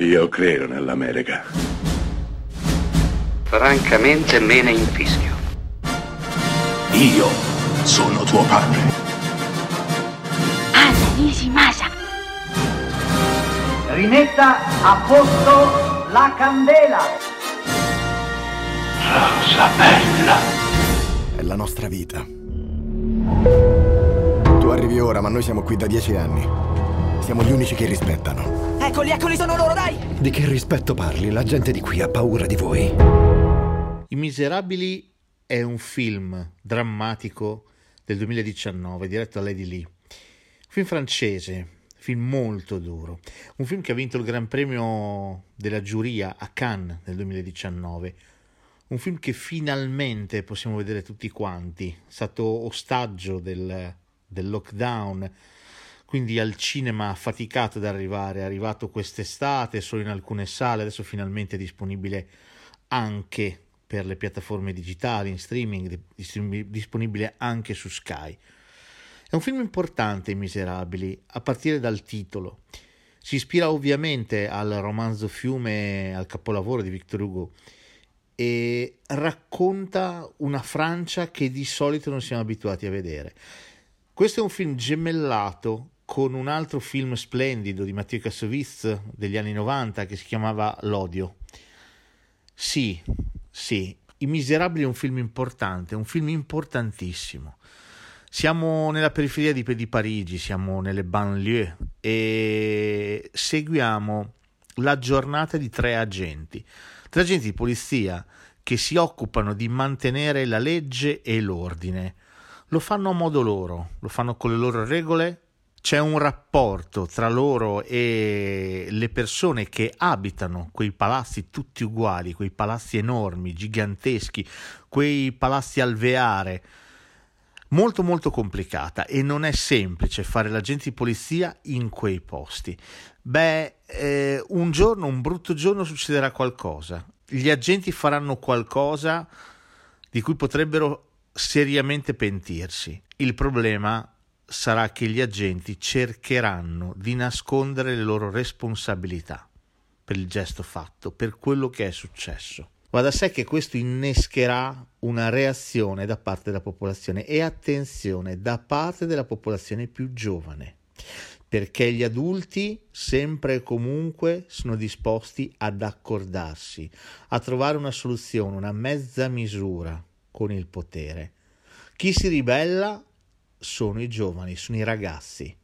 Io credo nell'America. Francamente me ne infischio. Io sono tuo padre. Anna Nishimasa. Rimetta a posto la candela. Rosa bella. È la nostra vita. Tu arrivi ora, ma noi siamo qui da dieci anni. Siamo gli unici che rispettano. Eccoli, eccoli, sono loro, dai! Di che rispetto parli? La gente di qui ha paura di voi. I Miserabili è un film drammatico del 2019 diretto da Lady Lee. Un film francese, film molto duro. Un film che ha vinto il Gran Premio della giuria a Cannes nel 2019. Un film che finalmente possiamo vedere tutti quanti. È stato ostaggio del, del lockdown, quindi al cinema faticato ad arrivare. È arrivato quest'estate solo in alcune sale, adesso finalmente è disponibile anche per le piattaforme digitali, in streaming, disponibile anche su Sky. È un film importante, Miserabili, a partire dal titolo. Si ispira ovviamente al romanzo Fiume, al capolavoro di Victor Hugo, e racconta una Francia che di solito non siamo abituati a vedere. Questo è un film gemellato con un altro film splendido di Matteo Kassovitz degli anni 90 che si chiamava L'odio. Sì, sì, I Miserabili è un film importante, un film importantissimo. Siamo nella periferia di, di Parigi, siamo nelle banlieue e seguiamo la giornata di tre agenti, tre agenti di polizia che si occupano di mantenere la legge e l'ordine. Lo fanno a modo loro, lo fanno con le loro regole, c'è un rapporto tra loro e le persone che abitano quei palazzi tutti uguali, quei palazzi enormi, giganteschi, quei palazzi alveare, molto molto complicata e non è semplice fare l'agente di polizia in quei posti. Beh, eh, un giorno, un brutto giorno succederà qualcosa. Gli agenti faranno qualcosa di cui potrebbero seriamente pentirsi. Il problema sarà che gli agenti cercheranno di nascondere le loro responsabilità per il gesto fatto, per quello che è successo. Va da sé che questo innescherà una reazione da parte della popolazione e attenzione da parte della popolazione più giovane, perché gli adulti sempre e comunque sono disposti ad accordarsi, a trovare una soluzione, una mezza misura con il potere. Chi si ribella sono i giovani, sono i ragazzi,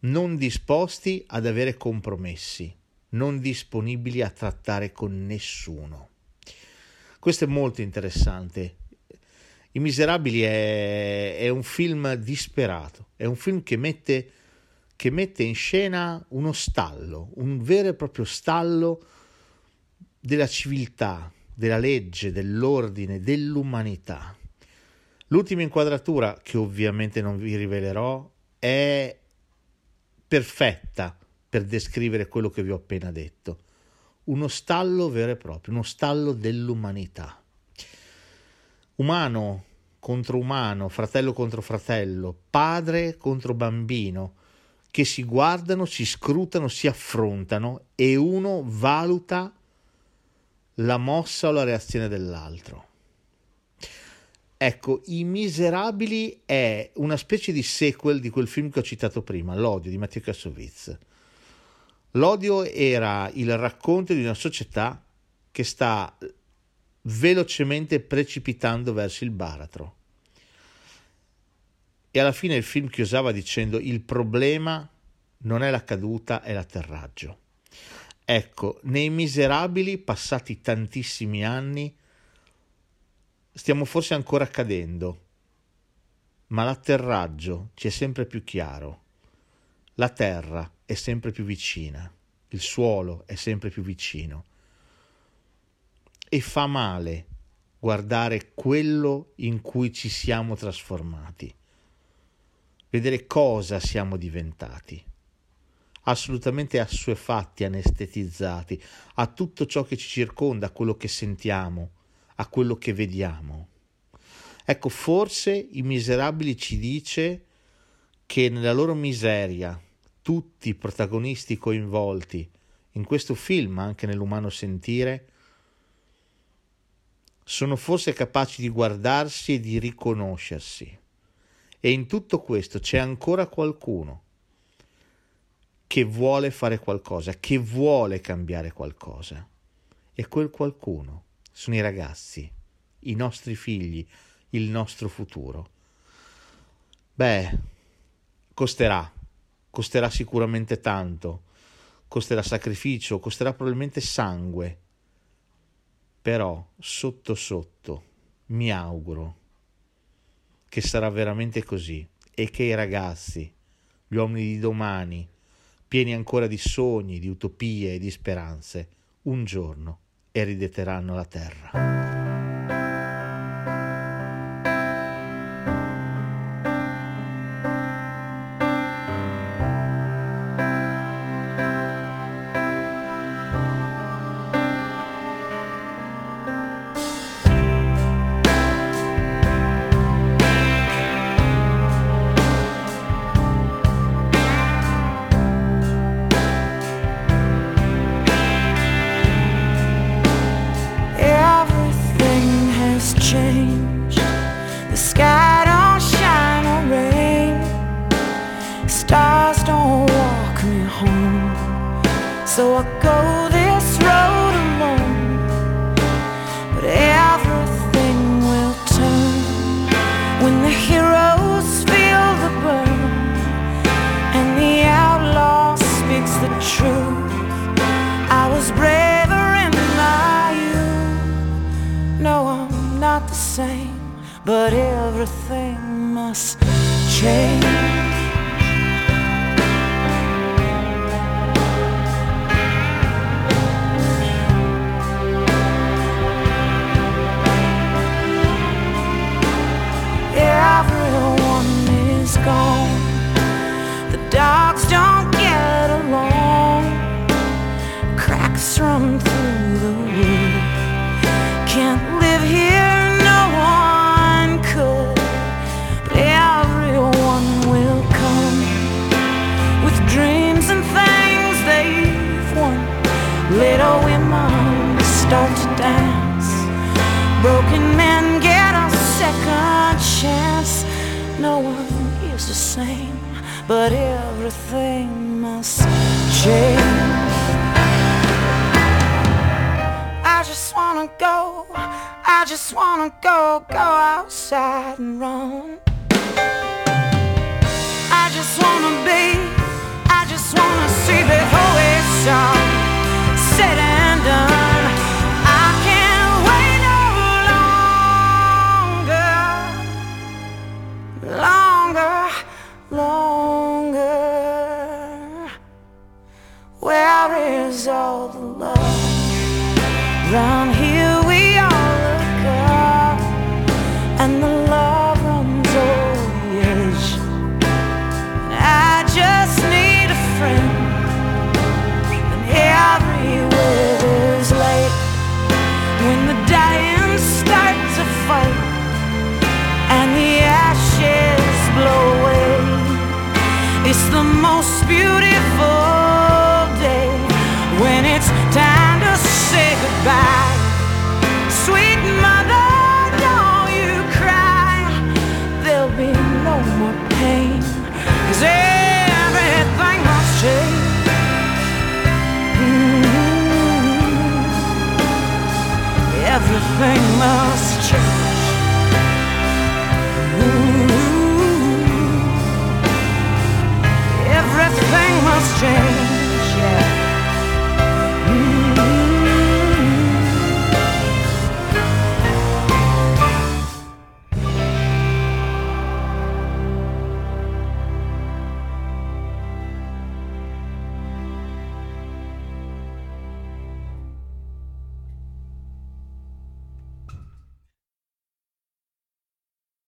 non disposti ad avere compromessi, non disponibili a trattare con nessuno. Questo è molto interessante. I Miserabili è, è un film disperato, è un film che mette, che mette in scena uno stallo, un vero e proprio stallo della civiltà, della legge, dell'ordine, dell'umanità. L'ultima inquadratura, che ovviamente non vi rivelerò, è perfetta per descrivere quello che vi ho appena detto. Uno stallo vero e proprio, uno stallo dell'umanità. Umano contro umano, fratello contro fratello, padre contro bambino, che si guardano, si scrutano, si affrontano e uno valuta la mossa o la reazione dell'altro. Ecco, I Miserabili è una specie di sequel di quel film che ho citato prima, L'odio di Matteo Kassovitz. L'odio era il racconto di una società che sta velocemente precipitando verso il baratro. E alla fine il film chiusava dicendo il problema non è la caduta, è l'atterraggio. Ecco, nei Miserabili, passati tantissimi anni, stiamo forse ancora cadendo, ma l'atterraggio ci è sempre più chiaro. La terra è sempre più vicina, il suolo è sempre più vicino. E fa male guardare quello in cui ci siamo trasformati, vedere cosa siamo diventati assolutamente assuefatti, anestetizzati a tutto ciò che ci circonda, a quello che sentiamo, a quello che vediamo. Ecco, forse i miserabili ci dice che nella loro miseria tutti i protagonisti coinvolti in questo film, anche nell'umano sentire, sono forse capaci di guardarsi e di riconoscersi. E in tutto questo c'è ancora qualcuno che vuole fare qualcosa, che vuole cambiare qualcosa. E quel qualcuno sono i ragazzi, i nostri figli, il nostro futuro. Beh, costerà, costerà sicuramente tanto, costerà sacrificio, costerà probabilmente sangue, però sotto sotto mi auguro che sarà veramente così e che i ragazzi, gli uomini di domani, pieni ancora di sogni, di utopie e di speranze, un giorno e rideteranno la terra. better women start to dance. Broken men get a second chance. No one is the same, but everything must change. I just wanna go, I just wanna go, go outside and run. I just wanna be, I just wanna see the whole it's on será. beautiful day when it's time to say goodbye. Sweet mother, don't you cry. There'll be no more pain. Mm-hmm. Everything must change. Everything must change.